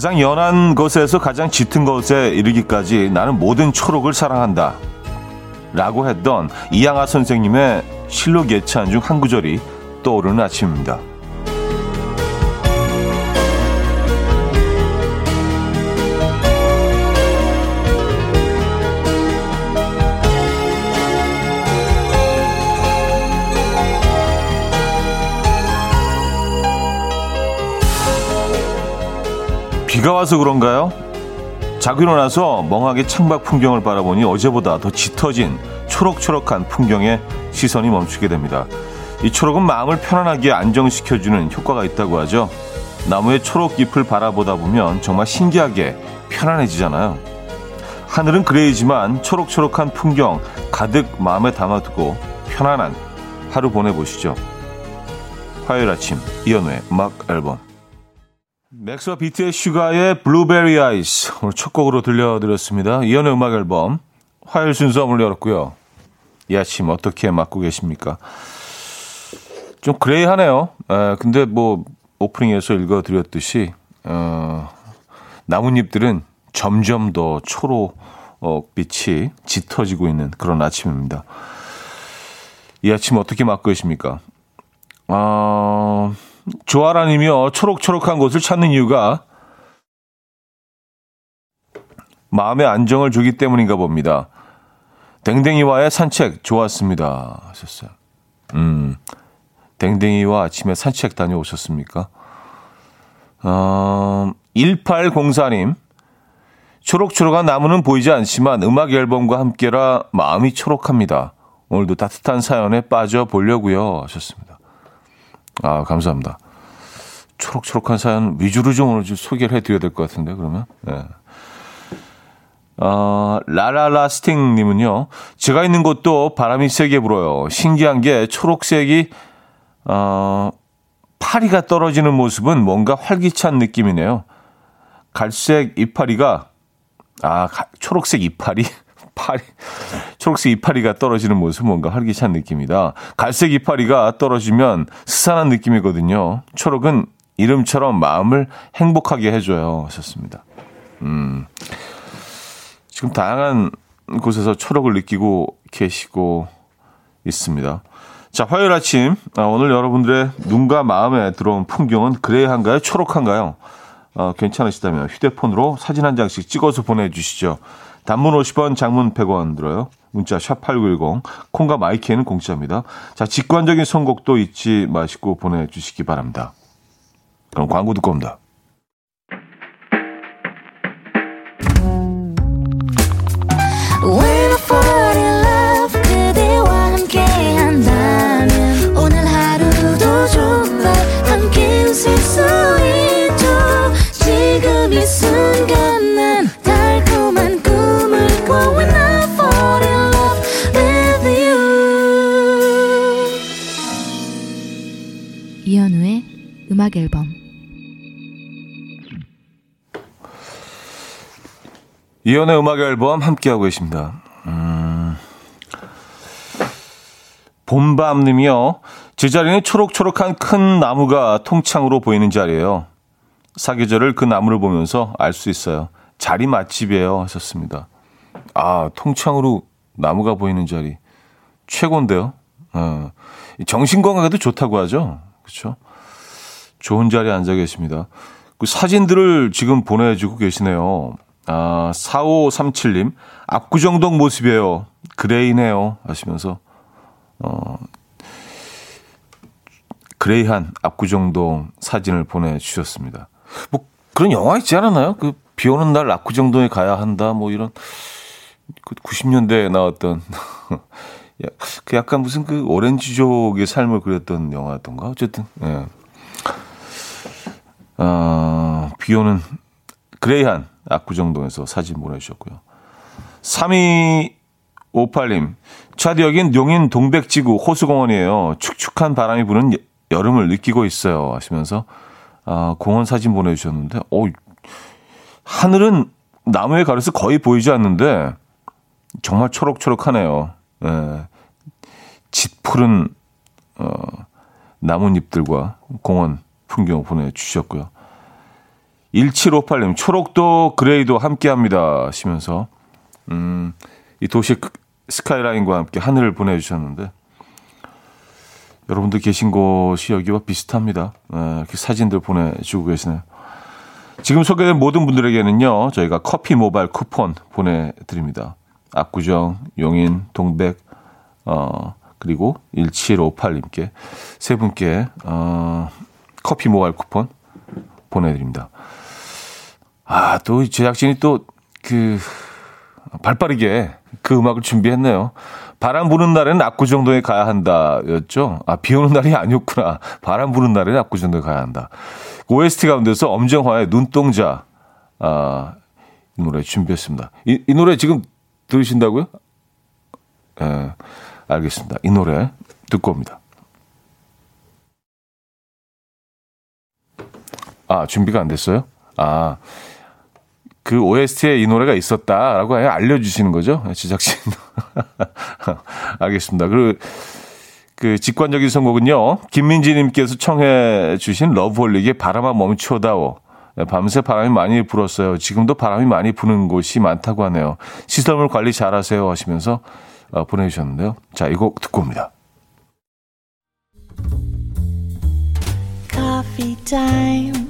가장 연한 것에서 가장 짙은 것에 이르기까지 나는 모든 초록을 사랑한다. 라고 했던 이양아 선생님의 실록 예찬 중 한 구절이 떠오르는 아침입니다. 비가 와서 그런가요? 자고 일어나서 멍하게 창밖 풍경을 바라보니 어제보다 더 짙어진 초록초록한 풍경에 시선이 멈추게 됩니다. 이 초록은 마음을 편안하게 안정시켜주는 효과가 있다고 하죠. 나무의 초록 잎을 바라보다 보면 정말 신기하게 편안해지잖아요. 하늘은 그레이지만 초록초록한 풍경 가득 마음에 담아두고 편안한 하루 보내보시죠. 화요일 아침 이현우의 음악 앨범 맥스와 BTS의 슈가의 Blueberry Eyes 오늘 첫 곡으로 들려드렸습니다. 이현우의 음악 앨범 화요일 순서 문을 열었고요. 이 아침 어떻게 맞고 계십니까? 좀 gray하네요. 에, 근데 뭐 오프닝에서 읽어드렸듯이 어, 나뭇잎들은 점점 더 초록빛이 짙어지고 있는 그런 아침입니다. 이 아침 어떻게 맞고 계십니까? 어... 조아라님이요. 초록초록한 곳을 찾는 이유가 마음의 안정을 주기 때문인가 봅니다. 댕댕이와의 산책 좋았습니다. 하셨어요. 음, 댕댕이와 아침에 산책 다녀오셨습니까? 어, 1804님. 초록초록한 나무는 보이지 않지만 음악 앨범과 함께라 마음이 초록합니다. 오늘도 따뜻한 사연에 빠져 보려고요. 하셨습니다. 아, 감사합니다. 초록초록한 사연 위주로 좀 오늘 좀 소개를 해드려야 될 것 같은데, 그러면. 네. 어, 라라라스팅님은요, 제가 있는 곳도 바람이 세게 불어요. 신기한 게 초록색이, 어, 파리가 떨어지는 모습은 뭔가 활기찬 느낌이네요. 갈색 이파리가, 아, 초록색 이파리? 파리, 초록색 이파리가 떨어지는 모습 뭔가 활기찬 느낌이다. 갈색 이파리가 떨어지면 스산한 느낌이거든요. 초록은 이름처럼 마음을 행복하게 해줘요. 하셨습니다. 음, 지금 다양한 곳에서 초록을 느끼고 계시고 있습니다. 자, 화요일 아침, 아, 오늘 여러분들의 눈과 마음에 들어온 풍경은 그레이한가요? 초록한가요? 어, 괜찮으시다면 휴대폰으로 사진 한 장씩 찍어서 보내주시죠. 단문 50원, 장문 100원 들어요. 문자 샵8910, 콩과 마이키에는 공짜입니다. 자, 직관적인 선곡도 잊지 마시고 보내 주시기 바랍니다. 그럼 광고 듣고 옵니다. 음악 앨범 이연의 음악 앨범 함께하고 계십니다. 음... 봄밤님이요. 제 자리는 초록초록한 큰 나무가 통창으로 보이는 자리예요. 사계절을 그 나무를 보면서 알 수 있어요. 자리 맛집이에요. 하셨습니다. 아, 통창으로 나무가 보이는 자리. 최고인데요. 어. 정신 건강에도 좋다고 하죠. 그렇죠? 좋은 자리에 앉아 계십니다. 그 사진들을 지금 보내주고 계시네요. 아, 4537님, 압구정동 모습이에요. 그레이네요. 하시면서, 어, 그레이한 압구정동 사진을 보내주셨습니다. 뭐, 그런 영화 있지 않았나요? 그, 비 오는 날 압구정동에 가야 한다, 뭐 이런, 그 90년대에 나왔던, 그 약간 무슨 그 오렌지족의 삶을 그렸던 영화였던가? 어쨌든, 예. 어, 비 오는 그레이한 압구정동에서 사진 보내주셨고요. 3258님, 차디 여긴 용인 동백지구 호수공원이에요. 축축한 바람이 부는 여름을 느끼고 있어요. 하시면서, 아, 공원 사진 보내주셨는데, 어, 하늘은 나무에 가려서 거의 보이지 않는데, 정말 초록초록하네요. 예. 짙푸른, 어, 나뭇잎들과 공원 풍경 보내주셨고요. 1758님, 초록도 그레이도 함께 합니다. 하시면서, 음, 이 도시 스카이라인과 함께 하늘을 보내주셨는데, 여러분들 계신 곳이 여기와 비슷합니다. 네, 사진들 보내주고 계시네요. 지금 소개된 모든 분들에게는요, 저희가 커피 모바일 쿠폰 보내드립니다. 압구정, 용인, 동백, 어, 그리고 1758님께 세 분께, 어, 커피 모바일 쿠폰 보내드립니다. 아, 또 제작진이 또 그, 발 빠르게 그 음악을 준비했네요. 바람 부는 날에는 압구정도에 가야 한다 였죠. 아, 비 오는 날이 아니었구나. 바람 부는 날에는 압구정도에 가야 한다. OST 가운데서 엄정화의 눈동자, 아, 이 노래 준비했습니다. 이, 이 노래 지금 들으신다고요? 예, 알겠습니다. 이 노래 듣고 옵니다. 아, 준비가 안 됐어요? 아, 그 OST에 이 노래가 있었다라고 알려주시는 거죠? 제작진. 알겠습니다. 그리고 그 직관적인 선곡은요. 김민지님께서 청해 주신 러브홀릭의 바람아 멈춰다오. 네, 밤새 바람이 많이 불었어요. 지금도 바람이 많이 부는 곳이 많다고 하네요. 시설물 관리 잘하세요 하시면서 어, 보내주셨는데요. 자, 이거 듣고 옵니다. Coffee time.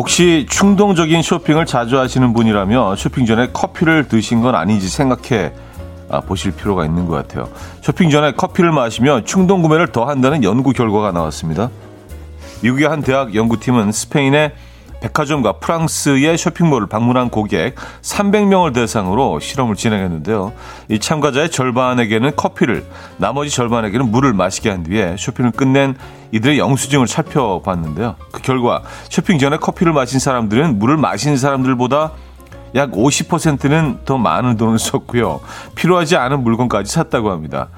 혹시 충동적인 쇼핑을 자주 하시는 분이라면 쇼핑 전에 커피를 드신 건 아닌지 생각해 아, 보실 필요가 있는 것 같아요. 쇼핑 전에 커피를 마시면 충동 구매를 더 한다는 연구 결과가 나왔습니다. 미국의 한 대학 연구팀은 스페인의 백화점과 프랑스의 쇼핑몰을 방문한 고객 300명을 대상으로 실험을 진행했는데요. 이 참가자의 절반에게는 커피를, 나머지 절반에게는 물을 마시게 한 뒤에 쇼핑을 끝낸 이들의 영수증을 살펴봤는데요. 그 결과 쇼핑 전에 커피를 마신 사람들은 물을 마신 사람들보다 약 50%는 더 많은 돈을 썼고요. 필요하지 않은 물건까지 샀다고 합니다.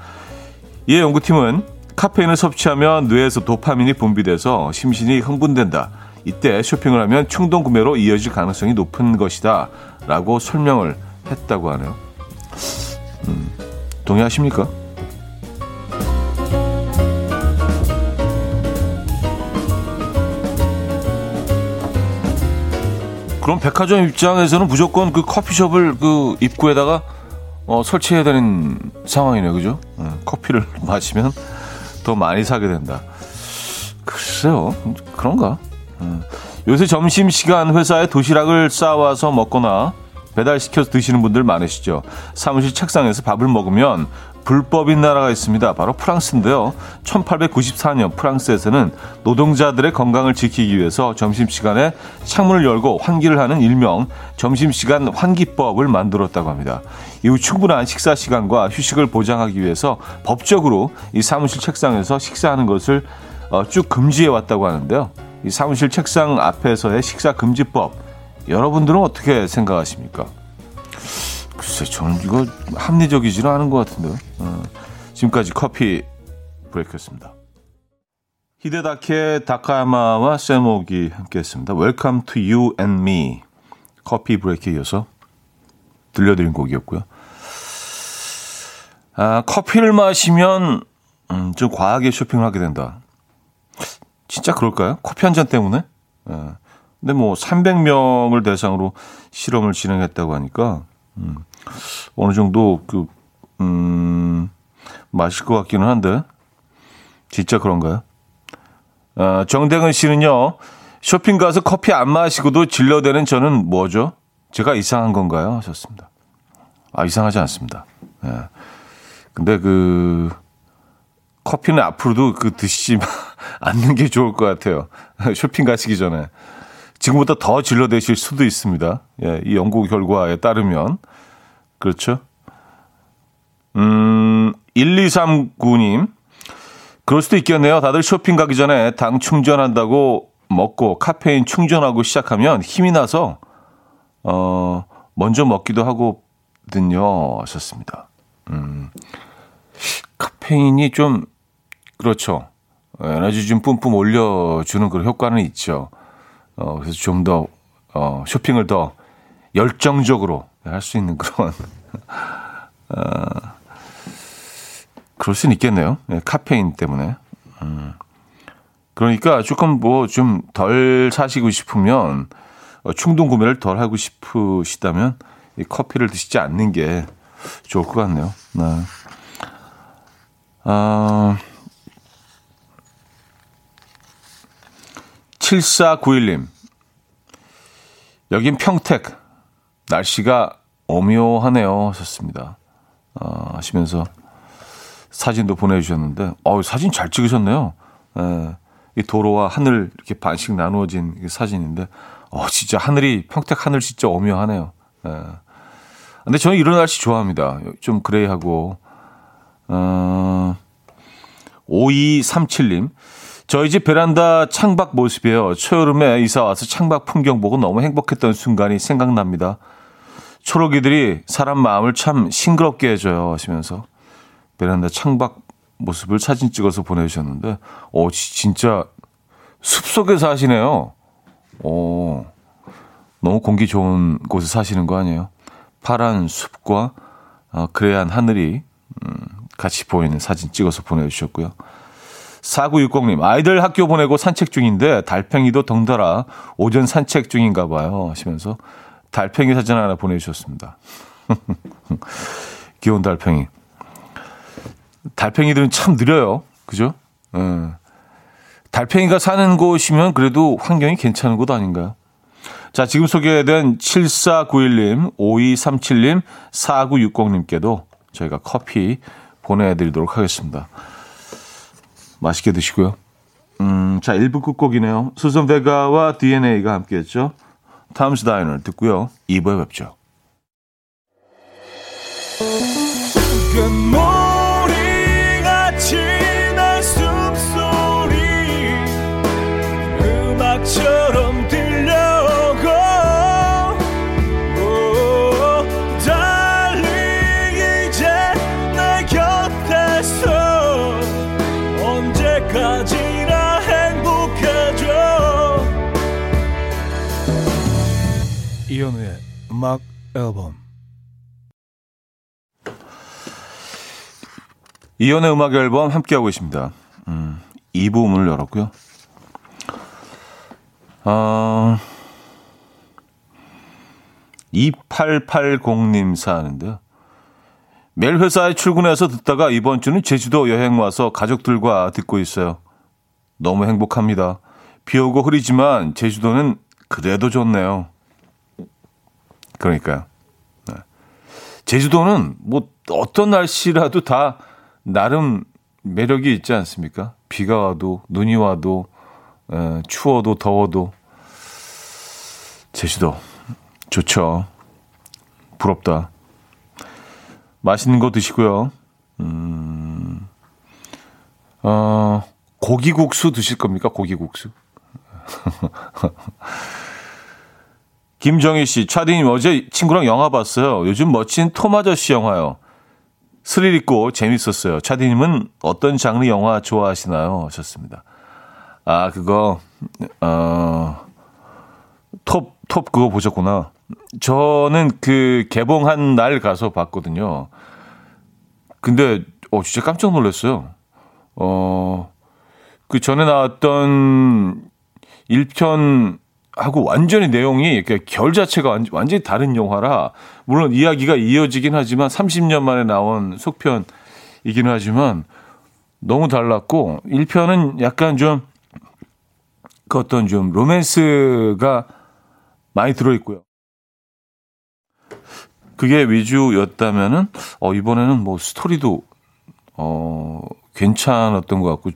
이에 연구팀은 카페인을 섭취하면 뇌에서 도파민이 분비돼서 심신이 흥분된다. 이때 쇼핑을 하면 충동 구매로 이어질 가능성이 높은 것이다. 라고 설명을 했다고 하네요. 음, 동의하십니까? 그럼 백화점 입장에서는 무조건 그 커피숍을 그 입구에다가 어, 설치해야 되는 상황이네요. 그죠? 어, 커피를 마시면 더 많이 사게 된다. 글쎄요. 그런가? 어. 요새 점심시간 회사에 도시락을 싸와서 먹거나 배달시켜서 드시는 분들 많으시죠. 사무실 책상에서 밥을 먹으면 불법인 나라가 있습니다. 바로 프랑스인데요. 1894년 프랑스에서는 노동자들의 건강을 지키기 위해서 점심시간에 창문을 열고 환기를 하는 일명 점심시간 환기법을 만들었다고 합니다. 이후 충분한 식사 시간과 휴식을 보장하기 위해서 법적으로 이 사무실 책상에서 식사하는 것을 어, 쭉 금지해 왔다고 하는데요. 이 사무실 책상 앞에서의 식사 금지법 여러분들은 어떻게 생각하십니까? 글쎄, 저는 이거 합리적이지는 않은 것 같은데요. 어, 지금까지 커피 브레이크였습니다. 히데다케 다카야마와 세모기 함께했습니다. Welcome to you and me. 커피 브레이크에 이어서 들려드린 곡이었고요. 아, 커피를 마시면 음, 좀 과하게 쇼핑을 하게 된다. 진짜 그럴까요? 커피 한 잔 때문에? 예. 근데 뭐 300명을 대상으로 실험을 진행했다고 하니까 음, 어느 정도 그, 음, 마실 것 같기는 한데, 진짜 그런가요? 아, 정대근 씨는요, 쇼핑 가서 커피 안 마시고도 질러대는 저는 뭐죠? 제가 이상한 건가요? 하셨습니다. 아, 이상하지 않습니다. 예. 근데 그, 커피는 앞으로도 그 드시지 않는 게 좋을 것 같아요. 쇼핑 가시기 전에. 지금보다 더 질러대실 수도 있습니다. 예, 이 연구 결과에 따르면. 그렇죠? 음, 1239님. 그럴 수도 있겠네요. 다들 쇼핑 가기 전에 당 충전한다고 먹고 카페인 충전하고 시작하면 힘이 나서, 어, 먼저 먹기도 하고 좋거든요. 하셨습니다. 음, 카페인이 좀, 그렇죠. 에너지 좀 뿜뿜 올려주는 그런 효과는 있죠. 어, 그래서 좀 더, 어, 쇼핑을 더 열정적으로 할 수 있는 그런, 어, 그럴 수는 있겠네요. 네, 카페인 때문에. 음. 그러니까 조금 뭐 좀 덜 사시고 싶으면 어, 충동 구매를 덜 하고 싶으시다면 이 커피를 드시지 않는 게 좋을 것 같네요. 네. 아, 7491님. 여긴 평택. 날씨가 오묘하네요. 하셨습니다. 아, 하시면서 사진도 보내주셨는데, 어 사진 잘 찍으셨네요. 예, 이 도로와 하늘 이렇게 반씩 나누어진 사진인데, 어, 진짜 하늘이, 평택 하늘 진짜 오묘하네요. 예. 근데 저는 이런 날씨 좋아합니다. 좀 그레이하고, 어, 5237님. 저희 집 베란다 창밖 모습이에요. 초여름에 이사 와서 창밖 풍경 보고 너무 행복했던 순간이 생각납니다. 초록이들이 사람 마음을 참 싱그럽게 해줘요. 하시면서 베란다 창밖 모습을 사진 찍어서 보내주셨는데, 어, 진짜 숲 속에 사시네요. 오, 너무 공기 좋은 곳에 사시는 거 아니에요? 파란 숲과 어, 그레한 하늘이 음, 같이 보이는 사진 찍어서 보내주셨고요. 4960님, 아이들 학교 보내고 산책 중인데 달팽이도 덩달아 오전 산책 중인가 봐요. 하시면서 달팽이 사진 하나 보내주셨습니다. 귀여운 달팽이. 달팽이들은 참 느려요. 그죠? 예. 달팽이가 사는 곳이면 그래도 환경이 괜찮은 곳 아닌가요? 자, 지금 소개된 7491님, 5237님, 4960님께도 저희가 커피 보내드리도록 하겠습니다. 맛있게 드시고요. 음, 자, 1부 끝곡이네요. 수선 베가와 DNA가 함께 했죠. 탐스 다이너 듣고요. 2부에 뵙죠. 이현우의 음악 앨범 이현우의 음악 앨범 함께하고 있습니다. 음, 2부 문을 열었고요. 어, 2880님 사는데요. 매일 회사에 출근해서 듣다가 이번 주는 제주도 여행 와서 가족들과 듣고 있어요. 너무 행복합니다. 비 오고 흐리지만 제주도는 그래도 좋네요. 그러니까요. 네. 제주도는 뭐 어떤 날씨라도 다 나름 매력이 있지 않습니까? 비가 와도 눈이 와도 에, 추워도 더워도 제주도 좋죠. 부럽다. 맛있는 거 드시고요. 음, 어, 고기국수 드실 겁니까? 고기국수. 김정희 씨, 차디님 어제 친구랑 영화 봤어요. 요즘 멋진 톰 아저씨 영화요. 스릴 있고 재밌었어요. 차디님은 어떤 장르 영화 좋아하시나요? 하셨습니다. 아, 그거, 어, 톱, 톱 그거 보셨구나. 저는 그 개봉한 날 가서 봤거든요. 근데, 어, 진짜 깜짝 놀랐어요. 어, 그 전에 나왔던 1편 하고 완전히 내용이 그러니까 결 자체가 완전히 다른 영화라 물론 이야기가 이어지긴 하지만 30년 만에 나온 속편이기는 하지만 너무 달랐고 1편은 약간 좀 그 어떤 좀 로맨스가 많이 들어 있고요. 그게 위주였다면은 어 이번에는 뭐 스토리도 어 괜찮았던 것 같고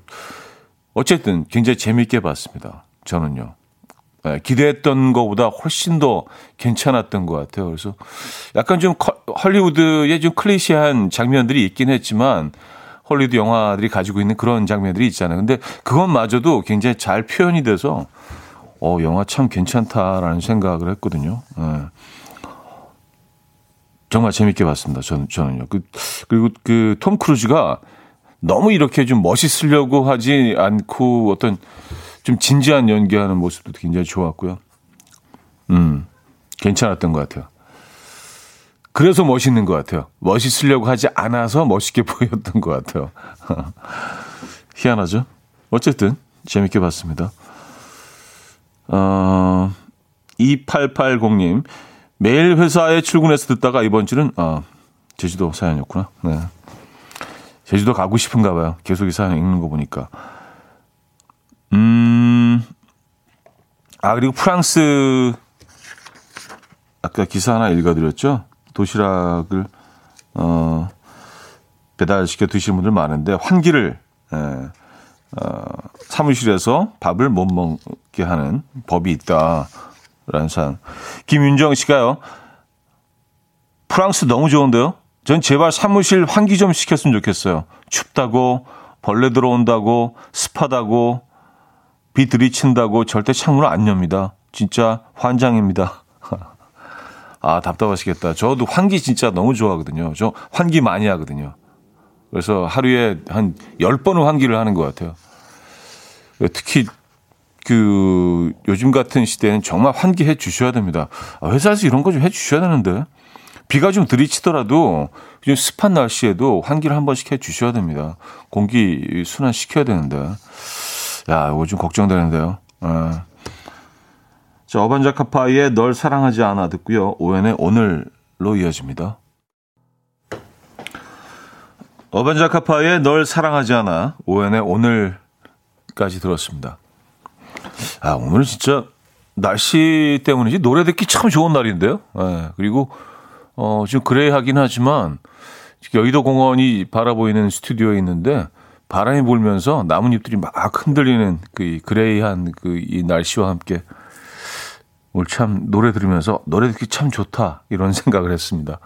어쨌든 굉장히 재미있게 봤습니다. 저는요. 네, 기대했던 것보다 훨씬 더 괜찮았던 것 같아요. 그래서 약간 좀 헐리우드의 좀 클리시한 장면들이 있긴 했지만 헐리우드 영화들이 가지고 있는 그런 장면들이 있잖아요. 근데 그것마저도 굉장히 잘 표현이 돼서 어, 영화 참 괜찮다라는 생각을 했거든요. 네. 정말 재밌게 봤습니다. 저는, 저는요. 그, 그리고 그 톰 크루즈가 너무 이렇게 좀 멋있으려고 하지 않고 어떤 좀 진지한 연기하는 모습도 굉장히 좋았고요. 음, 괜찮았던 것 같아요. 그래서 멋있는 것 같아요. 멋있으려고 하지 않아서 멋있게 보였던 것 같아요. 희한하죠? 어쨌든 재밌게 봤습니다. 어, 2880님. 매일 회사에 출근해서 듣다가 이번 주는, 아, 제주도 사연이었구나. 네. 제주도 가고 싶은가 봐요. 계속 이 사연 읽는 거 보니까. 음, 아, 그리고 프랑스, 아까 기사 하나 읽어드렸죠? 도시락을, 어, 배달시켜 드시는 분들 많은데, 환기를, 예, 어, 사무실에서 밥을 못 먹게 하는 법이 있다라는 사연. 김윤정 씨가요. 프랑스 너무 좋은데요? 전 제발 사무실 환기 좀 시켰으면 좋겠어요. 춥다고, 벌레 들어온다고, 습하다고, 비 들이친다고 절대 창문을 안 엽니다. 진짜 환장입니다. 아, 답답하시겠다. 저도 환기 진짜 너무 좋아하거든요. 저 환기 많이 하거든요. 그래서 하루에 한 10번은 환기를 하는 것 같아요. 특히 그 요즘 같은 시대는 정말 환기해 주셔야 됩니다. 아, 회사에서 이런 거 좀 해 주셔야 되는데. 비가 좀 들이치더라도 좀 습한 날씨에도 환기를 한 번씩 해 주셔야 됩니다. 공기 순환 시켜야 되는데. 야, 이거 좀 걱정되는데요. 아. 자, 어반자카파의 널 사랑하지 않아 듣고요. 오연의 오늘로 이어집니다. 어반자카파의 널 사랑하지 않아 오연의 오늘까지 들었습니다. 아 오늘은 진짜 날씨 때문인지 노래 듣기 참 좋은 날인데요. 예, 그리고 어 지금 그레이하긴 하지만 여의도 공원이 바라보이는 스튜디오에 있는데 바람이 불면서 나뭇잎들이 막 흔들리는 그 그레이한 그 이 날씨와 함께 오늘 참 노래 들으면서 노래 듣기 참 좋다 이런 생각을 했습니다.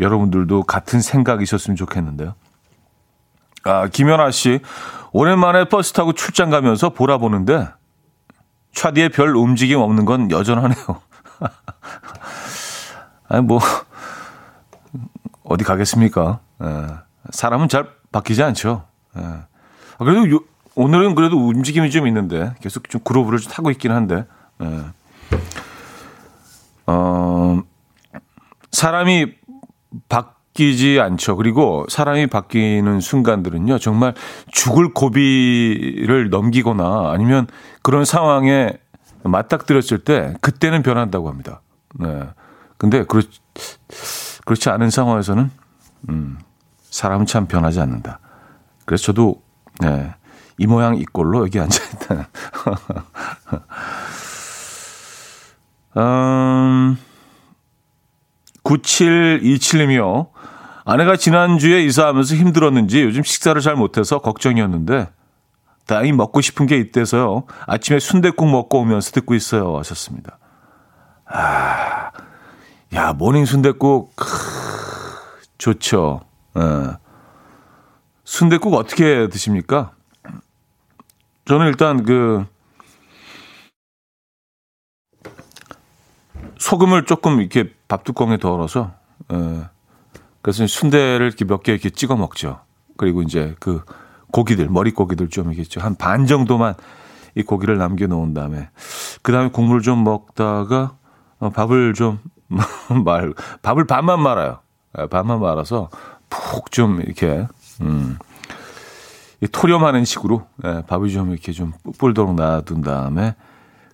여러분들도 같은 생각이 있었으면 좋겠는데요. 아, 김연아 씨, 오랜만에 버스 타고 출장 가면서 보라 보는데, 차디에 별 움직임 없는 건 여전하네요. 아니, 뭐, 어디 가겠습니까? 예, 사람은 잘 바뀌지 않죠. 예. 아, 그래도 요, 오늘은 그래도 움직임이 좀 있는데, 계속 좀 그루브를 좀 타고 있긴 한데, 예. 어, 사람이 바뀌지 않죠. 그리고 사람이 바뀌는 순간들은요, 정말 죽을 고비를 넘기거나 아니면 그런 상황에 맞닥뜨렸을 때 그때는 변한다고 합니다. 네. 근데 그렇, 그렇지 않은 상황에서는, 음, 사람은 참 변하지 않는다. 그래서 저도, 네, 이 모양 이 꼴로 여기 앉아 있다. 음, 9727님이요. 아내가 지난주에 이사하면서 힘들었는지 요즘 식사를 잘 못해서 걱정이었는데 다행히 먹고 싶은 게 있대서요. 아침에 순대국 먹고 오면서 듣고 있어요. 하셨습니다. 아, 야, 모닝 순대국 좋죠. 예. 순대국 어떻게 드십니까? 저는 일단 그 소금을 조금 이렇게 밥 뚜껑에 덜어서 에, 그래서 순대를 이렇게 몇 개 이렇게 찍어 먹죠. 그리고 이제 그 고기들 머리 고기들 좀 이렇게 한 반 정도만 이 고기를 남겨 놓은 다음에 그 다음에 국물 좀 먹다가 어, 밥을 좀 말 밥을 반만 말아요. 에, 반만 말아서 푹 좀 이렇게 음. 토렴하는 식으로 예, 밥을 좀 이렇게 좀 뿔도록 놔둔 다음에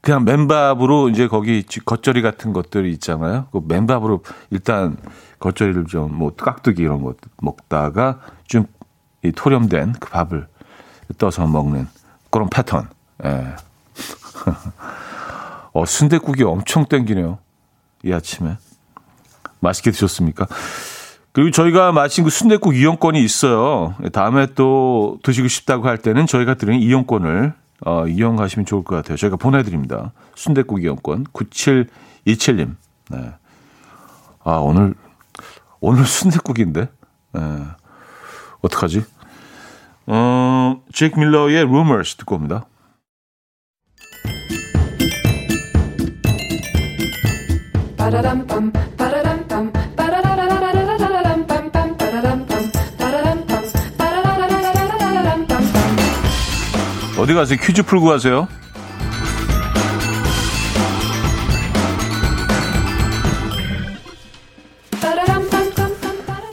그냥 맨밥으로 이제 거기 겉절이 같은 것들이 있잖아요. 그 맨밥으로 일단 겉절이를 좀 뭐 깍두기 이런 것 먹다가 좀 이 토렴된 그 밥을 떠서 먹는 그런 패턴. 예. 어, 순대국이 엄청 땡기네요. 이 아침에. 맛있게 드셨습니까? 그리고 저희가 마친 그 순대국 이용권이 있어요. 다음에 또 드시고 싶다고 할 때는 저희가 드리는 이용권을 어, 이용하시면 좋을 것 같아요. 저희가 보내드립니다. 순대국 이용권 9727님. 네. 아 오늘 오늘 순대국인데. 네. 어떡하지? 어, 제이크 밀러의 Rumors 듣고 옵니다. 어디 가세요? 퀴즈 풀고 가세요.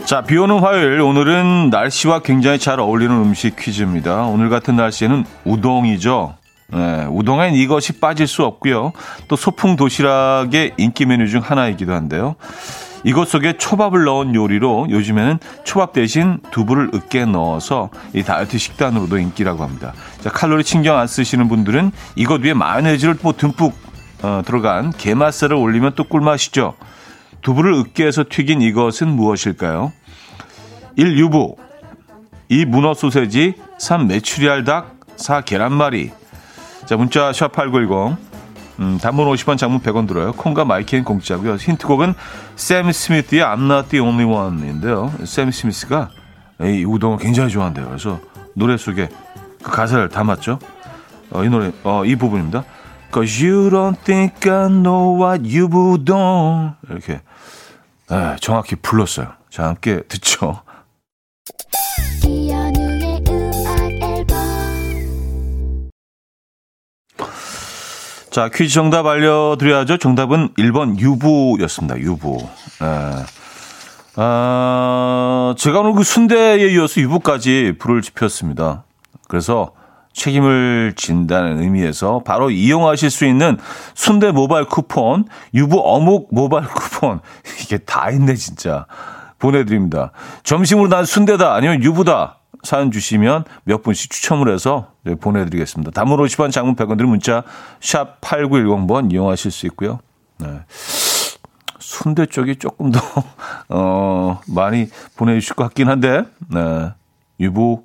자, 비 오는 화요일 오늘은 날씨와 굉장히 잘 어울리는 음식 퀴즈입니다. 오늘 같은 날씨에는 우동이죠. 네, 우동엔 이것이 빠질 수 없고요. 또 소풍 도시락의 인기 메뉴 중 하나이기도 한데요. 이것 속에 초밥을 넣은 요리로 요즘에는 초밥 대신 두부를 으깨 넣어서 이 다이어트 식단으로도 인기라고 합니다. 자, 칼로리 신경 안 쓰시는 분들은 이것 위에 마요네즈를 뭐 듬뿍 어, 들어간 게맛살을 올리면 또 꿀맛이죠. 두부를 으깨해서 튀긴 이것은 무엇일까요? 1. 유부 2. 문어 소세지 3. 메추리알 닭 4. 계란말이 자 문자 샵8910 음, 단문 50원 장문 100원 들어요. 콩과 마이케이는 공짜고요. 힌트곡은 샘 스미스의 I'm Not The Only One인데요. 샘 스미스가 이 우동을 굉장히 좋아한대요. 그래서 노래 속에 그 가사를 담았죠. 어, 이 노래 어, 이 부분입니다. Cause you don't think I know what you don't 이렇게 에, 정확히 불렀어요. 자 함께 듣죠. 자, 퀴즈 정답 알려드려야죠. 정답은 1번 유부였습니다. 유부. 네. 아, 제가 오늘 그 순대에 이어서 유부까지 불을 지폈습니다. 그래서 책임을 진다는 의미에서 바로 이용하실 수 있는 순대 모바일 쿠폰, 유부 어묵 모바일 쿠폰. 이게 다 있네, 진짜. 보내드립니다. 점심으로 난 순대다, 아니면 유부다. 사연 주시면 몇 분씩 추첨을 해서 네, 보내드리겠습니다. 단문 50원, 장문 100원 들 문자 샵 8910번 이용하실 수 있고요. 네. 순대 쪽이 조금 더, 어, 많이 보내주실 것 같긴 한데, 네. 유부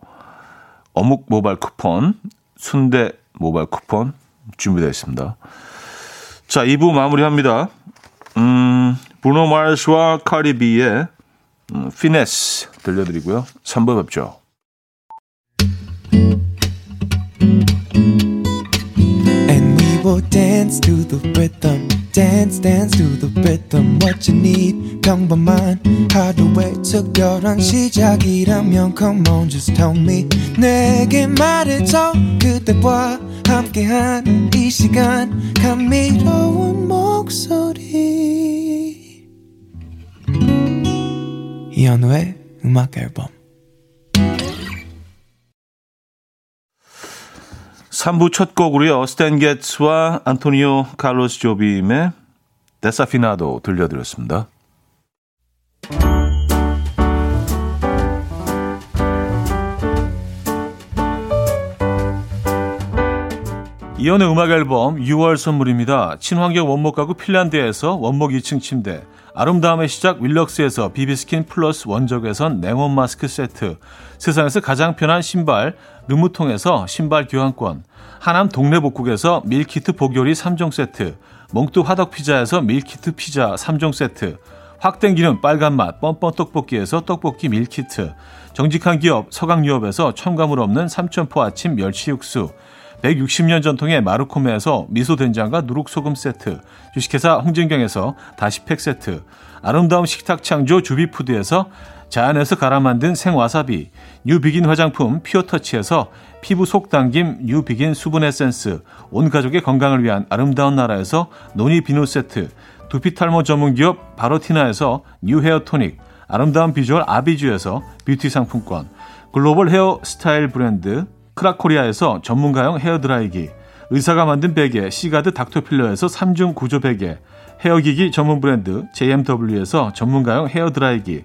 어묵 모바일 쿠폰, 순대 모바일 쿠폰 준비되어 있습니다. 자, 2부 마무리합니다. 음, 브루노 마르스와 카리비의 음, 피네스 들려드리고요. 3부 뵙죠. Dance to the rhythm. Dance, dance to the rhythm. What you need, 평범한 하루의 특별한 시작이라면 Come on, just tell me. 내게 말해줘 그대와 함께한 이 시간 감미로운 목소리. 이현우의 음악 앨범. 3부 첫 곡으로요. 스탠 게츠와 안토니오 칼로스 조빔의 데사피나도 들려드렸습니다. 이연의 음악 앨범 6월 선물입니다. 친환경 원목 가구 핀란드에서 원목 2층 침대, 아름다움의 시작 윌럭스에서 비비스킨 플러스 원적외선 냉온 마스크 세트, 세상에서 가장 편한 신발 르무통에서 신발 교환권, 하남 동네복국에서 밀키트 복요리 3종 세트, 몽뚜 화덕피자에서 밀키트 피자 3종 세트, 확 땡기는 빨간맛 뻔뻔 떡볶이에서 떡볶이 밀키트, 정직한 기업 서강유업에서 첨가물 없는 삼천포 아침 멸치 육수, 160년 전통의 마루코메에서 미소된장과 누룩소금 세트, 주식회사 홍진경에서 다시팩 세트, 아름다운 식탁 창조 주비푸드에서 자연에서 갈아 만든 생와사비, 뉴비긴 화장품 피어터치에서 피부 속 당김 뉴비긴 수분 에센스, 온 가족의 건강을 위한 아름다운 나라에서 노니 비누 세트, 두피 탈모 전문 기업 바로티나에서 뉴 헤어 토닉, 아름다운 비주얼 아비주에서 뷰티 상품권, 글로벌 헤어 스타일 브랜드 크라코리아에서 전문가용 헤어 드라이기, 의사가 만든 베개 시가드 닥터필러에서 3중 구조 베개, 헤어기기 전문 브랜드 JMW에서 전문가용 헤어 드라이기,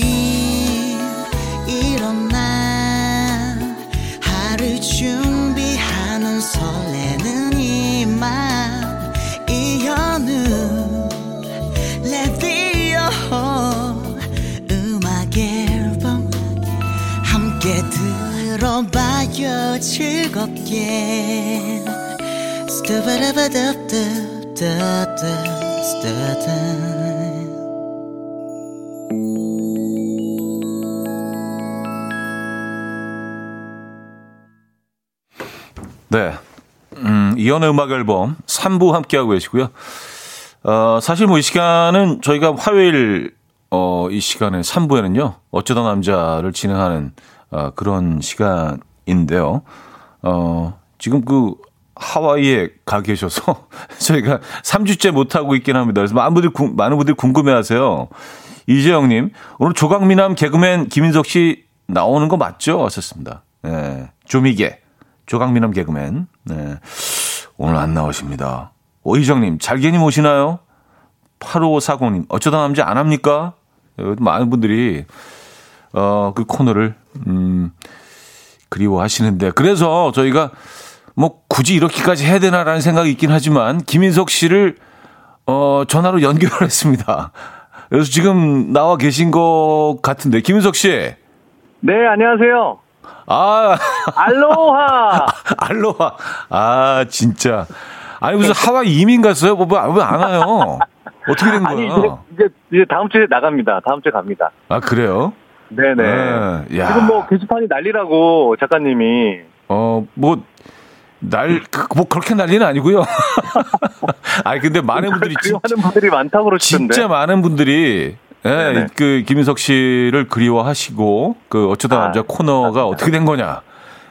즐겁게 네. 음, 이연의 음악 앨범 3부 함께하고 계시고요. 어, 사실 뭐 이 시간은 저희가 화요일, 어, 이 시간에 3부에는요, 어쩌다 남자를 진행하는, 어, 그런 시간 인데요. 어, 지금 그 하와이에 가 계셔서 저희가 3주째 못하고 있긴 합니다. 그래서 많은 분들이, 많은 분들이 궁금해 하세요. 이재영님, 오늘 조강미남 개그맨 김인석 씨 나오는 거 맞죠? 하셨습니다. 네. 조미개. 조강미남 개그맨. 네. 오늘 안 나오십니다. 오희정님, 잘게님 오시나요? 8540님, 어쩌다 남자 안 합니까? 많은 분들이, 어, 그 코너를, 음, 그리워하시는데. 그래서 저희가 뭐 굳이 이렇게까지 해야 되나라는 생각이 있긴 하지만, 김인석 씨를, 어, 전화로 연결을 했습니다. 그래서 지금 나와 계신 것 같은데, 김인석 씨. 네, 안녕하세요. 아. 알로하! 알로하. 아, 진짜. 아니, 무슨 하와이 이민 갔어요? 뭐, 왜안 뭐, 와요? 어떻게 된 거예요? 아니, 이제, 이제, 이제, 다음 주에 나갑니다. 다음 주에 갑니다. 아, 그래요? 네네. 네. 지금 뭐 게시판이 난리라고, 작가님이. 어, 뭐, 날, 그, 뭐, 그렇게 난리는 아니고요. 아니, 근데 많은 분들이. 진짜, 하는 분들이 많다고 그러시던데. 진짜 많은 분들이 예, 네, 그 김인석 씨를 그리워하시고 그 어쩌다 아, 남자 코너가 맞습니다. 어떻게 된 거냐.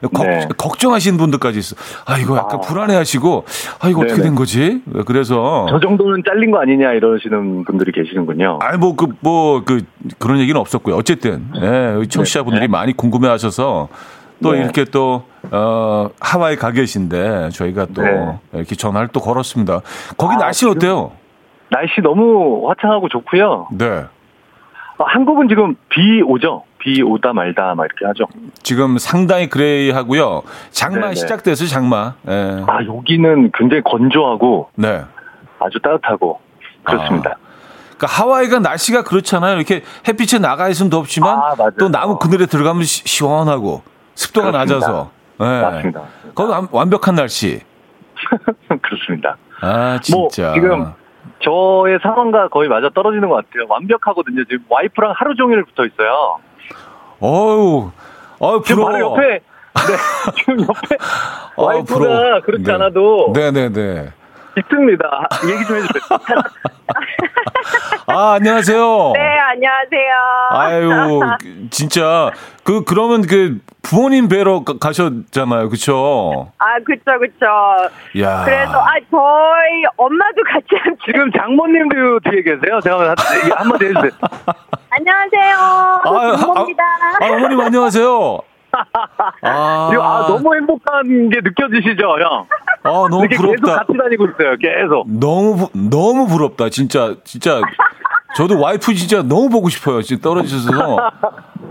네. 걱정하시는 분들까지 있어. 아 이거 약간 아. 불안해하시고 아 이거 네네. 어떻게 된 거지? 그래서 저 정도는 잘린 거 아니냐 이러시는 분들이 계시는군요. 아니 뭐 그뭐 그, 뭐, 그 그런 얘기는 없었고요. 어쨌든 예, 청취자분들이 네. 많이 궁금해하셔서 또 네. 이렇게 또 어, 하와이 가 계신데 저희가 또 네. 이렇게 전화를 또 걸었습니다. 거기 아, 날씨 는 어때요? 날씨 너무 화창하고 좋고요. 네. 어, 한국은 지금 비 오죠. 비 오다 말다 막 이렇게 하죠. 지금 상당히 그레이하고요. 장마 네네. 시작돼서 장마. 네. 아 여기는 굉장히 건조하고 네. 아주 따뜻하고 그렇습니다. 아. 그러니까 하와이가 날씨가 그렇잖아요. 이렇게 햇빛에 나가 있으면 덥지만 아, 또 나무 그늘에 들어가면 시, 원하고 습도가 그렇습니다. 낮아서. 네. 맞습니다. 거기 완벽한 날씨. 그렇습니다. 아 진짜. 뭐 지금 저의 상황과 거의 맞아 떨어지는 것 같아요. 완벽하거든요. 지금 와이프랑 하루 종일 붙어 있어요. 어우, 어우, 지금 바로 옆에, 네, 지금 옆에 와이프가 어, 그렇지 네. 않아도. 네네네. 있습니다. 얘기 좀 해주세요. 아, 안녕하세요. 네, 안녕하세요. 아유, 진짜. 그, 그러면 그 부모님 뵈러 가, 셨잖아요 그쵸? 아, 그쵸, 그쵸. 야. 그래서, 아, 저희 엄마도 같이 함께. 지금 장모님도 뒤에 계세요? 제가 한마디 해주세요. 안녕하세요. 아, 부모입니다. 아, 아, 어머님 안녕하세요. 아, 아, 너무 행복한 게 느껴지시죠, 형? 아, 너무 부럽다. 계속 같이 다니고 있어요, 계속. 너무, 너무 부럽다, 진짜, 진짜. 저도 와이프 진짜 너무 보고 싶어요, 지금 떨어지셔서.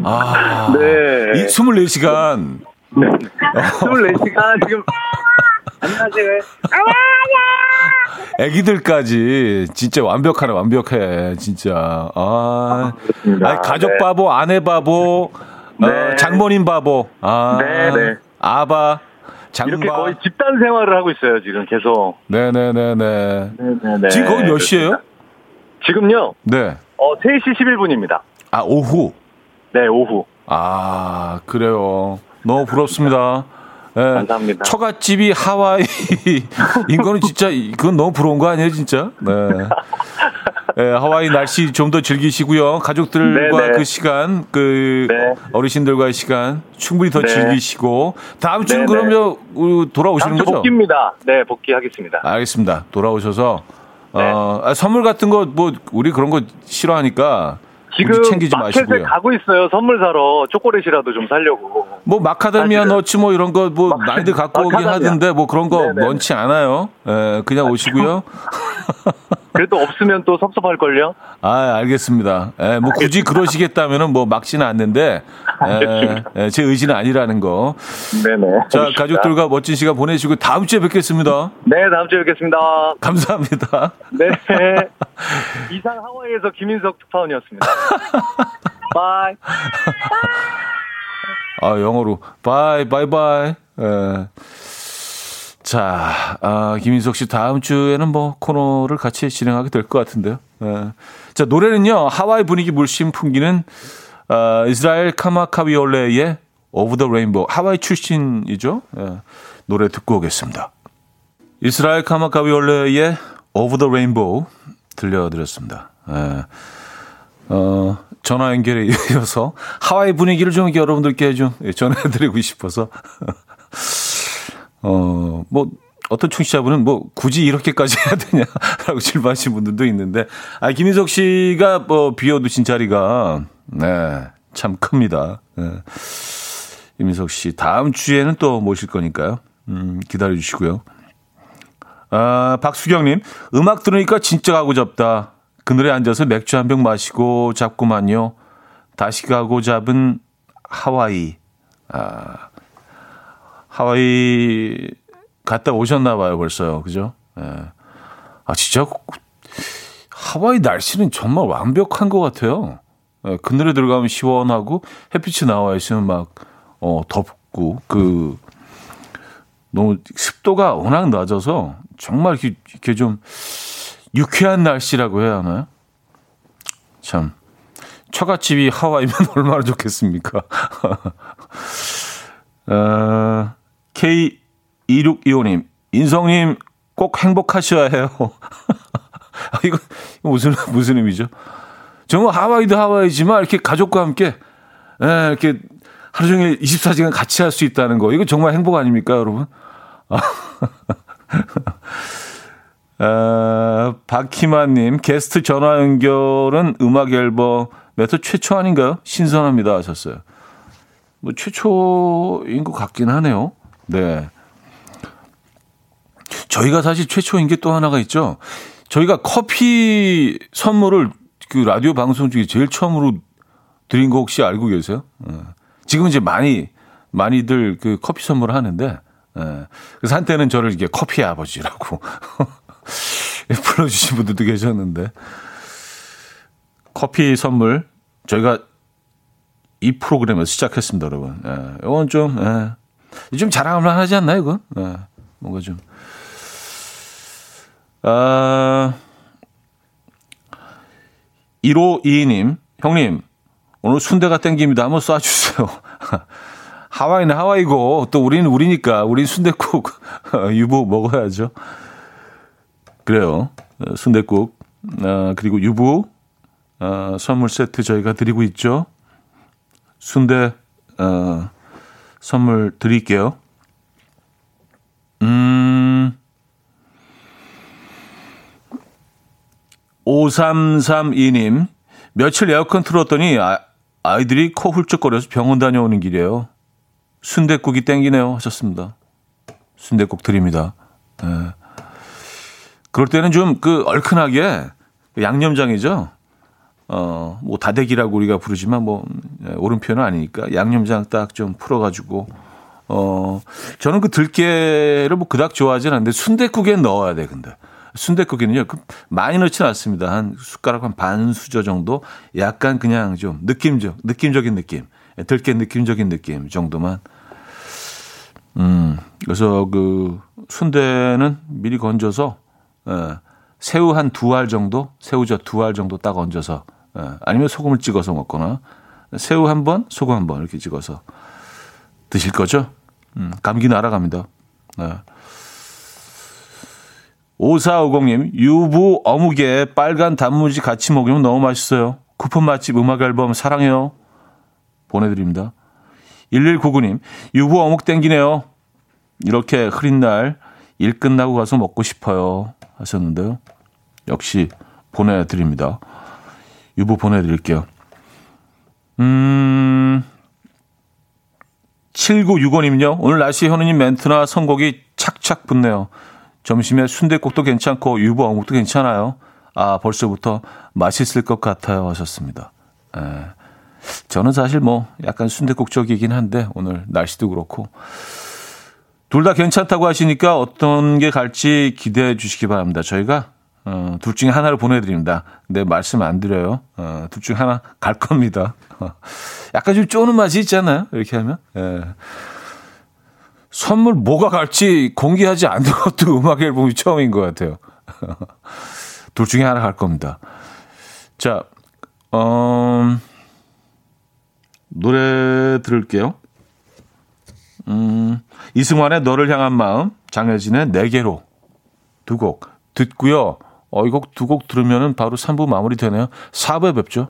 아. 네. 이 24시간. 네. 24시간 지금. 안녕하세요. 애기들까지 진짜 완벽하네, 완벽해, 진짜. 아. 아 가족 네. 바보, 아내 바보, 네. 어, 장모님 바보. 아. 네, 네. 아바. 장바. 이렇게 거의 집단 생활을 하고 있어요, 지금 계속. 네네네네. 네네네. 지금 거기 몇 시에요? 지금요? 네. 어, 3시 11분입니다. 아, 오후? 네, 오후. 아, 그래요. 너무 부럽습니다. 네. 감사합니다. 처갓집이 하와이. 인 거는 진짜, 그건 너무 부러운 거 아니에요, 진짜? 네. 네 하와이 날씨 좀 더 즐기시고요. 가족들과 네네. 네. 그 시간, 그 네. 어르신들과의 시간 충분히 더 네. 즐기시고 다음 주는 네네. 그러면 돌아오시는 거죠? 복귀입니다. 네, 복귀하겠습니다. 알겠습니다. 돌아오셔서 네. 어, 아, 선물 같은 거 뭐 우리 그런 거 싫어하니까 지금 챙기지 마시고요. 마켓에 가고 있어요. 선물 사러 초콜릿이라도 좀 살려고. 뭐 마카다미아 너츠 뭐 이런 거 뭐 많이들 갖고 오긴 하던데 뭐 그런 거 네네. 많지 않아요. 예, 그냥 오시고요. 그래도 없으면 또 섭섭할 걸요? 아, 알겠습니다. 예, 뭐 굳이 그러시겠다면은 뭐 막지는 않는데, 예, 예, 제 의지는 아니라는 거. 네네. 자, 가족들과 멋진 시간 보내시고 다음 주에 뵙겠습니다. 네, 다음 주에 뵙겠습니다. 감사합니다. 네. 이상 하와이에서 김인석 특파원이었습니다. Bye. 아, 영어로. Bye, bye, bye. 예. 자, 아, 김인석 씨 다음 주에는 뭐 코너를 같이 진행하게 될 것 같은데요. 예. 자, 노래는요, 하와이 분위기 물씬 풍기는, 어, 이스라엘 카마카비올레의 Over the Rainbow. 하와이 출신이죠. 예. 노래 듣고 오겠습니다. 이스라엘 카마카비올레의 Over the Rainbow 들려드렸습니다. 예. 어, 전화 연결에 이어서 하와이 분위기를 좀 여러분들께 좀 전해드리고 싶어서 어, 뭐 어떤 청취자분은 뭐 굳이 이렇게까지 해야 되냐라고 질문하신 분들도 있는데 아 김인석 씨가 뭐 비워두신 자리가 네, 참 큽니다. 네. 김인석 씨 다음 주에는 또 모실 거니까요. 음, 기다려 주시고요. 아, 박수경님, 음악 들으니까 진짜 가고 잡다. 그늘에 앉아서 맥주 한 병 마시고 잡고만요. 다시 가고 잡은 하와이. 아, 하와이 갔다 오셨나 봐요, 벌써요. 그죠? 예. 아, 진짜 하와이 날씨는 정말 완벽한 것 같아요. 예, 그늘에 들어가면 시원하고 햇빛이 나와 있으면 막, 어, 덥고, 그, 너무 습도가 워낙 낮아서 정말 이렇게, 좀 유쾌한 날씨라고 해야 하나요? 참. 처갓집이 하와이면 얼마나 좋겠습니까? 어, K2625님, 인성님 꼭 행복하셔야 해요. 아, 이거, 무슨, 무슨 의미죠? 정말 하와이도 하와이지만 이렇게 가족과 함께, 예, 이렇게 하루 종일 24시간 같이 할 수 있다는 거. 이거 정말 행복 아닙니까, 여러분? 아, 아 박희만님, 게스트 전화 연결은 음악 앨범 메터 최초 아닌가요? 신선합니다 하셨어요. 뭐 최초인 것 같긴 하네요. 네. 저희가 사실 최초인 게 또 하나가 있죠. 저희가 커피 선물을 그 라디오 방송 중에 제일 처음으로 드린 거 혹시 알고 계세요? 어. 지금 이제 많이 많이들 그 커피 선물을 하는데 예. 그래서 한때는 저를 이게 커피 아버지라고 불러주신 분들도 계셨는데 커피 선물 저희가 이 프로그램을 시작했습니다, 여러분. 예. 이건 좀, 예. 좀 자랑을 하지 않나요, 이건? 예. 뭔가 좀. 아, 1522님, 형님, 오늘 순대가 땡깁니다. 한번 쏴주세요. 하와이는 하와이고, 또 우리는 우리니까, 우린 순대국 유부 먹어야죠. 그래요. 순대국, 아, 그리고 유부, 아, 선물 세트 저희가 드리고 있죠. 순대, 어, 선물 드릴게요. 음, 5332님, 며칠 에어컨 틀었더니 아, 아이들이 코 훌쩍거려서 병원 다녀오는 길이에요. 순대국이 땡기네요. 하셨습니다. 순대국 드립니다. 네. 그럴 때는 좀 그 얼큰하게 양념장이죠. 어, 뭐 다대기라고 우리가 부르지만 뭐 예, 옳은 표현은 아니니까 양념장 딱 좀 풀어가지고 어, 저는 그 들깨를 뭐 그닥 좋아하진 않는데 순대국에 넣어야 돼 근데 순대국에는요 그 많이 넣지는 않습니다 한 숟가락 한 반 수저 정도 약간 그냥 좀 느낌적 느낌적인 느낌 예, 들깨 느낌적인 느낌 정도만 음 그래서 그 순대는 미리 건져서 예, 새우 한 두 알 정도 새우젓 두 알 정도 딱 얹어서 예, 아니면 소금을 찍어서 먹거나 새우 한 번, 소금 한 번 이렇게 찍어서 드실 거죠? 음, 감기 날아갑니다. 네. 5450님, 유부 어묵에 빨간 단무지 같이 먹으면 너무 맛있어요. 쿠폰 맛집 음악 앨범 사랑해요. 보내드립니다. 1199님, 유부 어묵 땡기네요. 이렇게 흐린 날 일 끝나고 가서 먹고 싶어요. 하셨는데요. 역시 보내드립니다. 유부 보내드릴게요. 음, 7965님요. 오늘 날씨 현우님 멘트나 선곡이 착착 붙네요. 점심에 순대국도 괜찮고 유부 어묵도 괜찮아요. 아, 벌써부터 맛있을 것 같아요. 하셨습니다. 에, 저는 사실 뭐 약간 순대국 쪽이긴 한데 오늘 날씨도 그렇고 둘 다 괜찮다고 하시니까 어떤 게 갈지 기대해 주시기 바랍니다. 저희가 어, 둘 중에 하나를 보내드립니다. 근데 말씀 안 드려요. 어, 둘 중에 하나 갈 겁니다. 어, 약간 좀 쪼는 맛이 있잖아요. 이렇게 하면. 예. 선물 뭐가 갈지 공개하지 않는 것도 음악 앨범이 처음인 것 같아요. 둘 중에 하나 갈 겁니다. 자, 어, 노래 들을게요. 음, 이승환의 너를 향한 마음, 장혜진의 내게로 두 곡 듣고요. 어, 이 곡 두 곡 들으면 바로 3부 마무리 되네요. 4부에 뵙죠.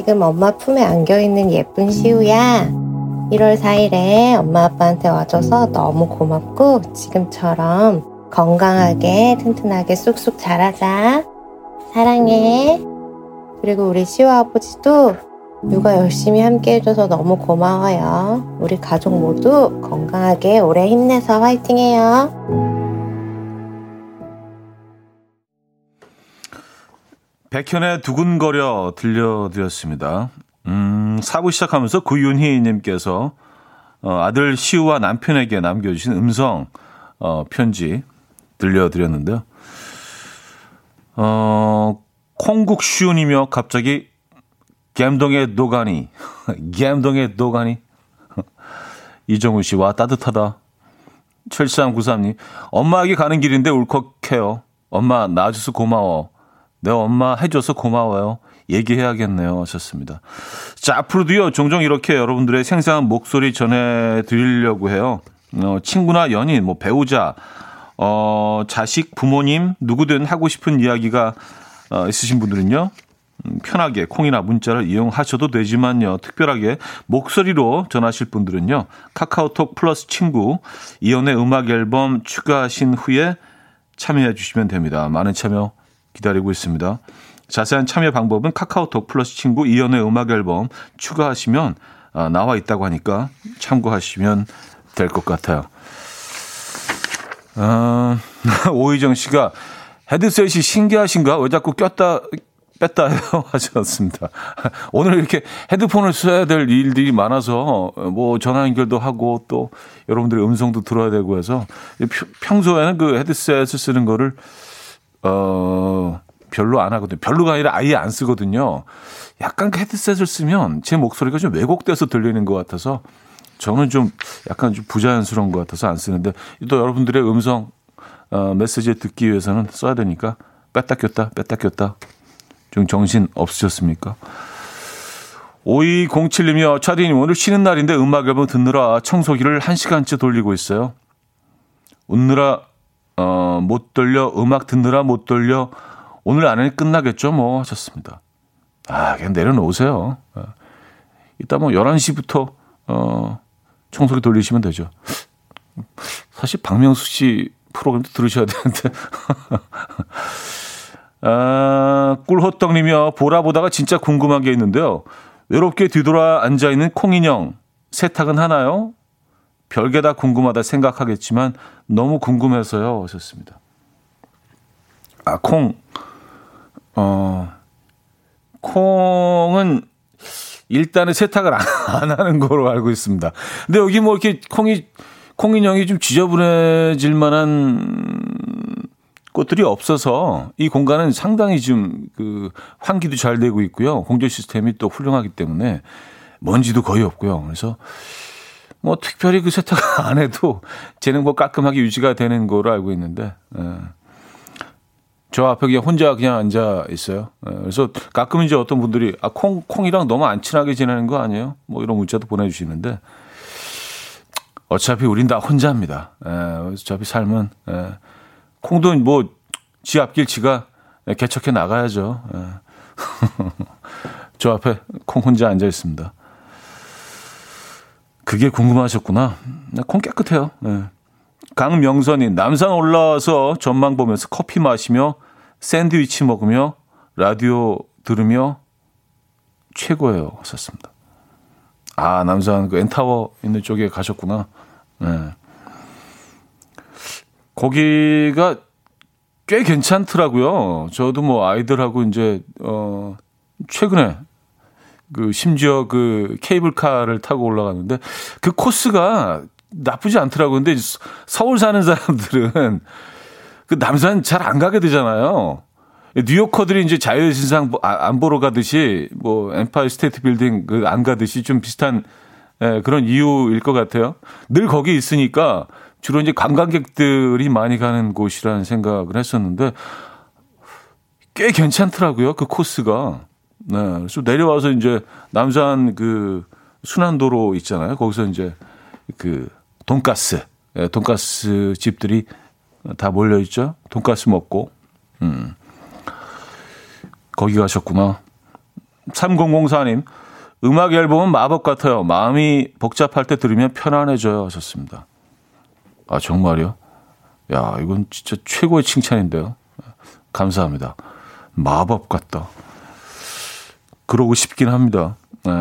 지금 엄마 품에 안겨있는 예쁜 시우야. 1월 4일에 엄마 아빠한테 와줘서 너무 고맙고 지금처럼 건강하게 튼튼하게 쑥쑥 자라자. 사랑해. 그리고 우리 시우 아버지도 육아 열심히 함께 해줘서 너무 고마워요. 우리 가족 모두 건강하게 오래 힘내서 화이팅해요. 백현의 두근거려 들려드렸습니다. 음, 사부 시작하면서 구윤희님께서 어, 아들 시우와 남편에게 남겨주신 음성 어, 편지 들려드렸는데요. 어, 콩국슈님이며 갑자기 갬동의 노가니, 갬동의 노가니. 이정우 씨 와 따뜻하다. 7393님, 엄마에게 가는 길인데 울컥해요. 엄마 나와줘서 고마워. 내 엄마 해줘서 고마워요. 얘기해야겠네요. 하셨습니다. 자, 앞으로도요, 종종 이렇게 여러분들의 생생한 목소리 전해드리려고 해요. 어, 친구나 연인, 뭐, 배우자, 어, 자식, 부모님, 누구든 하고 싶은 이야기가 어, 있으신 분들은요, 음, 편하게 콩이나 문자를 이용하셔도 되지만요. 특별하게 목소리로 전하실 분들은요. 카카오톡 플러스 친구 이연의 음악 앨범 추가하신 후에 참여해 주시면 됩니다. 많은 참여 기다리고 있습니다. 자세한 참여 방법은 카카오톡 플러스 친구 이연의 음악 앨범 추가하시면 아, 나와 있다고 하니까 참고하시면 될 것 같아요. 아, 오희정 씨가 헤드셋이 신기하신가? 왜 자꾸 꼈다 뺐다? 하셨습니다. 오늘 이렇게 헤드폰을 써야 될 일들이 많아서 뭐 전화 연결도 하고 또 여러분들의 음성도 들어야 되고 해서 평소에는 그 헤드셋을 쓰는 거를 어, 별로 안 하거든요. 별로가 아니라 아예 안 쓰거든요. 약간 그 헤드셋을 쓰면 제 목소리가 좀 왜곡돼서 들리는 것 같아서 저는 좀 약간 좀 부자연스러운 것 같아서 안 쓰는데 또 여러분들의 음성 어, 메시지 듣기 위해서는 써야 되니까 뺐다 꼈다 뺐다 꼈다 좀 정신 없으셨습니까? 5207님이요. 차디님 오늘 쉬는 날인데 음악 앨범 듣느라 청소기를 1시간째 돌리고 있어요. 웃느라 어, 못 돌려, 음악 듣느라 못 돌려, 오늘 안에 끝나겠죠, 뭐, 하셨습니다. 아, 그냥 내려놓으세요. 어. 이따 뭐 11시부터, 어, 청소기 돌리시면 되죠. 사실 박명수 씨 프로그램도 들으셔야 되는데. 아, 꿀호떡님이요. 보라 보다가 진짜 궁금한 게 있는데요. 외롭게 뒤돌아 앉아있는 콩인형, 세탁은 하나요? 별게 다 궁금하다 생각하겠지만 너무 궁금해서요. 하셨습니다. 아, 콩. 어, 콩은 일단은 세탁을 안, 안 하는 거로 알고 있습니다. 근데 여기 뭐 이렇게 콩이, 콩 인형이 좀 지저분해질 만한 꽃들이 없어서 이 공간은 상당히 좀 그 환기도 잘 되고 있고요. 공조 시스템이 또 훌륭하기 때문에 먼지도 거의 없고요. 그래서 뭐 특별히 그 세탁 안 해도 쟤는 뭐 깔끔하게 유지가 되는 거로 알고 있는데 예. 저 앞에 그냥 혼자 그냥 앉아 있어요. 예. 그래서 가끔 이제 어떤 분들이 아 콩 콩이랑 너무 안 친하게 지내는 거 아니에요? 뭐 이런 문자도 보내주시는데 어차피 우린 다 혼자입니다. 예. 어차피 삶은 예. 콩도 뭐 지 앞길 지가 개척해 나가야죠. 예. 저 앞에 콩 혼자 앉아 있습니다. 그게 궁금하셨구나. 네, 콩 깨끗해요. 네. 강명선이 남산 올라와서 전망 보면서 커피 마시며 샌드위치 먹으며 라디오 들으며 최고예요. 하셨습니다. 아, 남산 그 엔타워 있는 쪽에 가셨구나. 네. 거기가 꽤 괜찮더라고요. 저도 뭐 아이들하고 이제, 어, 최근에 그 심지어 그 케이블카를 타고 올라가는데 그 코스가 나쁘지 않더라고요. 근데 서울 사는 사람들은 그 남산 잘 안 가게 되잖아요. 뉴요커들이 이제 자유의 여신상 아, 안 보러 가듯이 뭐 엠파이어 스테이트 빌딩 그 안 가듯이 좀 비슷한 예, 그런 이유일 것 같아요. 늘 거기 있으니까 주로 이제 관광객들이 많이 가는 곳이라는 생각을 했었는데 꽤 괜찮더라고요. 그 코스가. 네. 그래서 내려와서 이제 남산 그 순환도로 있잖아요. 거기서 이제 그 돈가스, 예, 돈가스 집들이 다 몰려 있죠. 돈가스 먹고. 음. 거기 가셨구나. 3004님, 음악 앨범은 마법 같아요. 마음이 복잡할 때 들으면 편안해져요. 하셨습니다. 아, 정말요? 야, 이건 진짜 최고의 칭찬인데요. 감사합니다. 마법 같다. 그러고 싶긴 합니다. 네.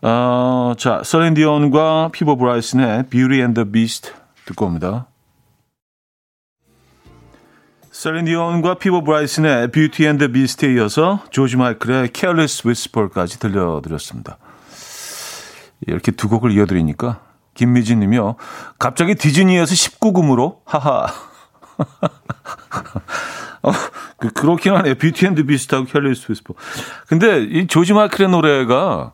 어, 자, 셀린 디온과 피보 브라이슨의 Beauty and the Beast 듣고 옵니다. 셀린 디온과 피보 브라이슨의 Beauty and the Beast에 이어서 조지 마이클의 Careless Whisper까지 들려드렸습니다. 이렇게 두 곡을 이어드리니까 김미진 님이요. 갑자기 디즈니에서 19금으로 하하. 어, 그, 그렇긴 하네요. Beauty and the Beast하고 Careless Whisper. 근데 이 조지 마이클의 노래가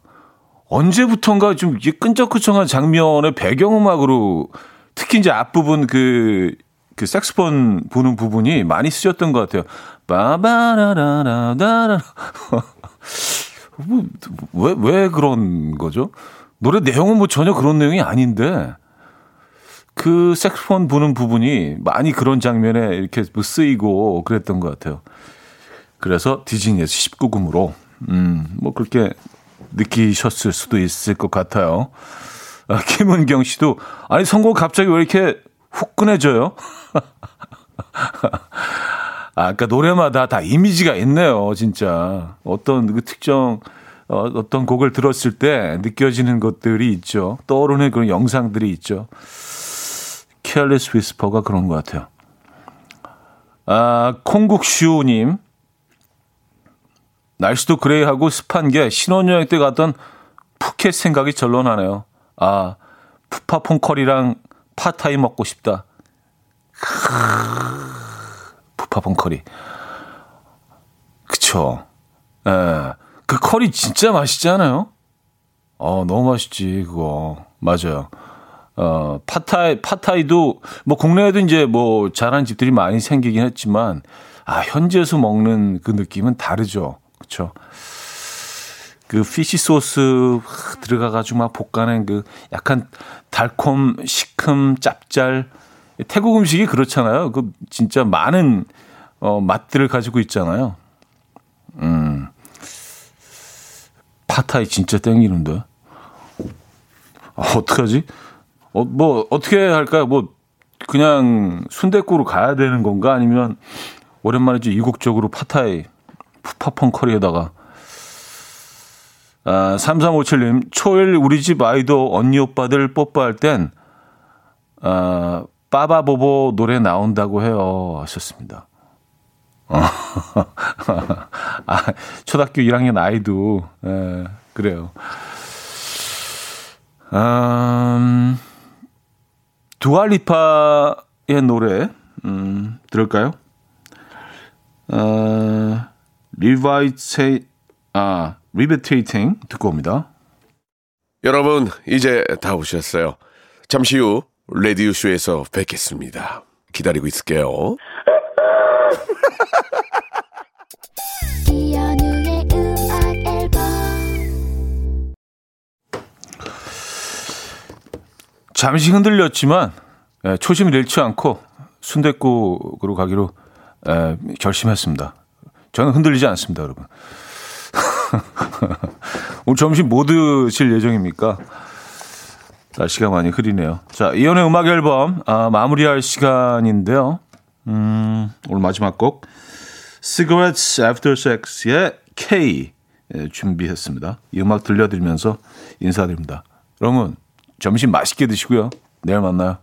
언제부턴가 좀 끈적끈적한 장면의 배경음악으로 특히 이제 앞부분 그, 그 색스폰 부는 부분이 많이 쓰였던 것 같아요. 빠바라라라라. 뭐, 왜, 왜 그런 거죠? 노래 내용은 뭐 전혀 그런 내용이 아닌데 그 색스폰 부는 부분이 많이 그런 장면에 이렇게 뭐 쓰이고 그랬던 것 같아요. 그래서 디즈니에서 19금으로 음, 뭐 그렇게 느끼셨을 수도 있을 것 같아요. 아, 김은경 씨도 아니 선곡 갑자기 왜 이렇게 후끈해져요? 아, 그러니까 노래마다 다 이미지가 있네요, 진짜. 어떤 그 특정 어, 어떤 곡을 들었을 때 느껴지는 것들이 있죠. 떠오르는 그런 영상들이 있죠. Careless Whisper가 그런 것 같아요. 아, 콩국슈님. 날씨도 gray하고 습한 게 신혼여행 때 갔던 푸켓 생각이 절로 나네요. 아, 푸파퐁 커리랑 파타이 먹고 싶다. 푸파퐁 커리. 그쵸. 예. 그 커리 진짜 맛있잖아요. 어, 너무 맛있지, 그거. 맞아요. 어, 파타이, 파타이도, 뭐, 국내에도 이제 뭐, 잘하는 집들이 많이 생기긴 했지만, 아, 현지에서 먹는 그 느낌은 다르죠. 그쵸. 그 fish sauce 들어가가지고 막 볶아낸 그 약간 달콤, 시큼, 짭짤. 태국 음식이 그렇잖아요. 그 진짜 많은, 어, 맛들을 가지고 있잖아요. 음. 파타이 진짜 땡기는데. 아, 어떡하지? 어, 뭐, 어떻게 할까요? 뭐, 그냥 순대국으로 가야 되는 건가? 아니면 오랜만에 좀 이국적으로 파타이, 푸파펑 커리에다가. 아, 3357님, 초일 우리 집 아이도 언니 오빠들 뽀뽀할 땐, 아, 빠바보보 노래 나온다고 해요. 하셨습니다. 어. 아, 초등학교 1학년 아이도, 에, 그래요. 음, 두알리파의 노래, 음, 들을까요? 어, Levitate, 아, Levitating 듣고 옵니다. 여러분, 이제 다 오셨어요. 잠시 후, 레디오 쇼에서 뵙겠습니다. 기다리고 있을게요. 잠시 흔들렸지만 예, 초심을 잃지 않고 순대국으로 가기로 예, 결심했습니다. 저는 흔들리지 않습니다, 여러분. 오늘 점심 뭐 드실 예정입니까? 날씨가 많이 흐리네요. 자, 이연의 음악 앨범 아, 마무리할 시간인데요. 음, 오늘 마지막 곡 Cigarettes After Sex의 K 예, 준비했습니다. 이 음악 들려드리면서 인사드립니다. 여러분 점심 맛있게 드시고요. 내일 만나요.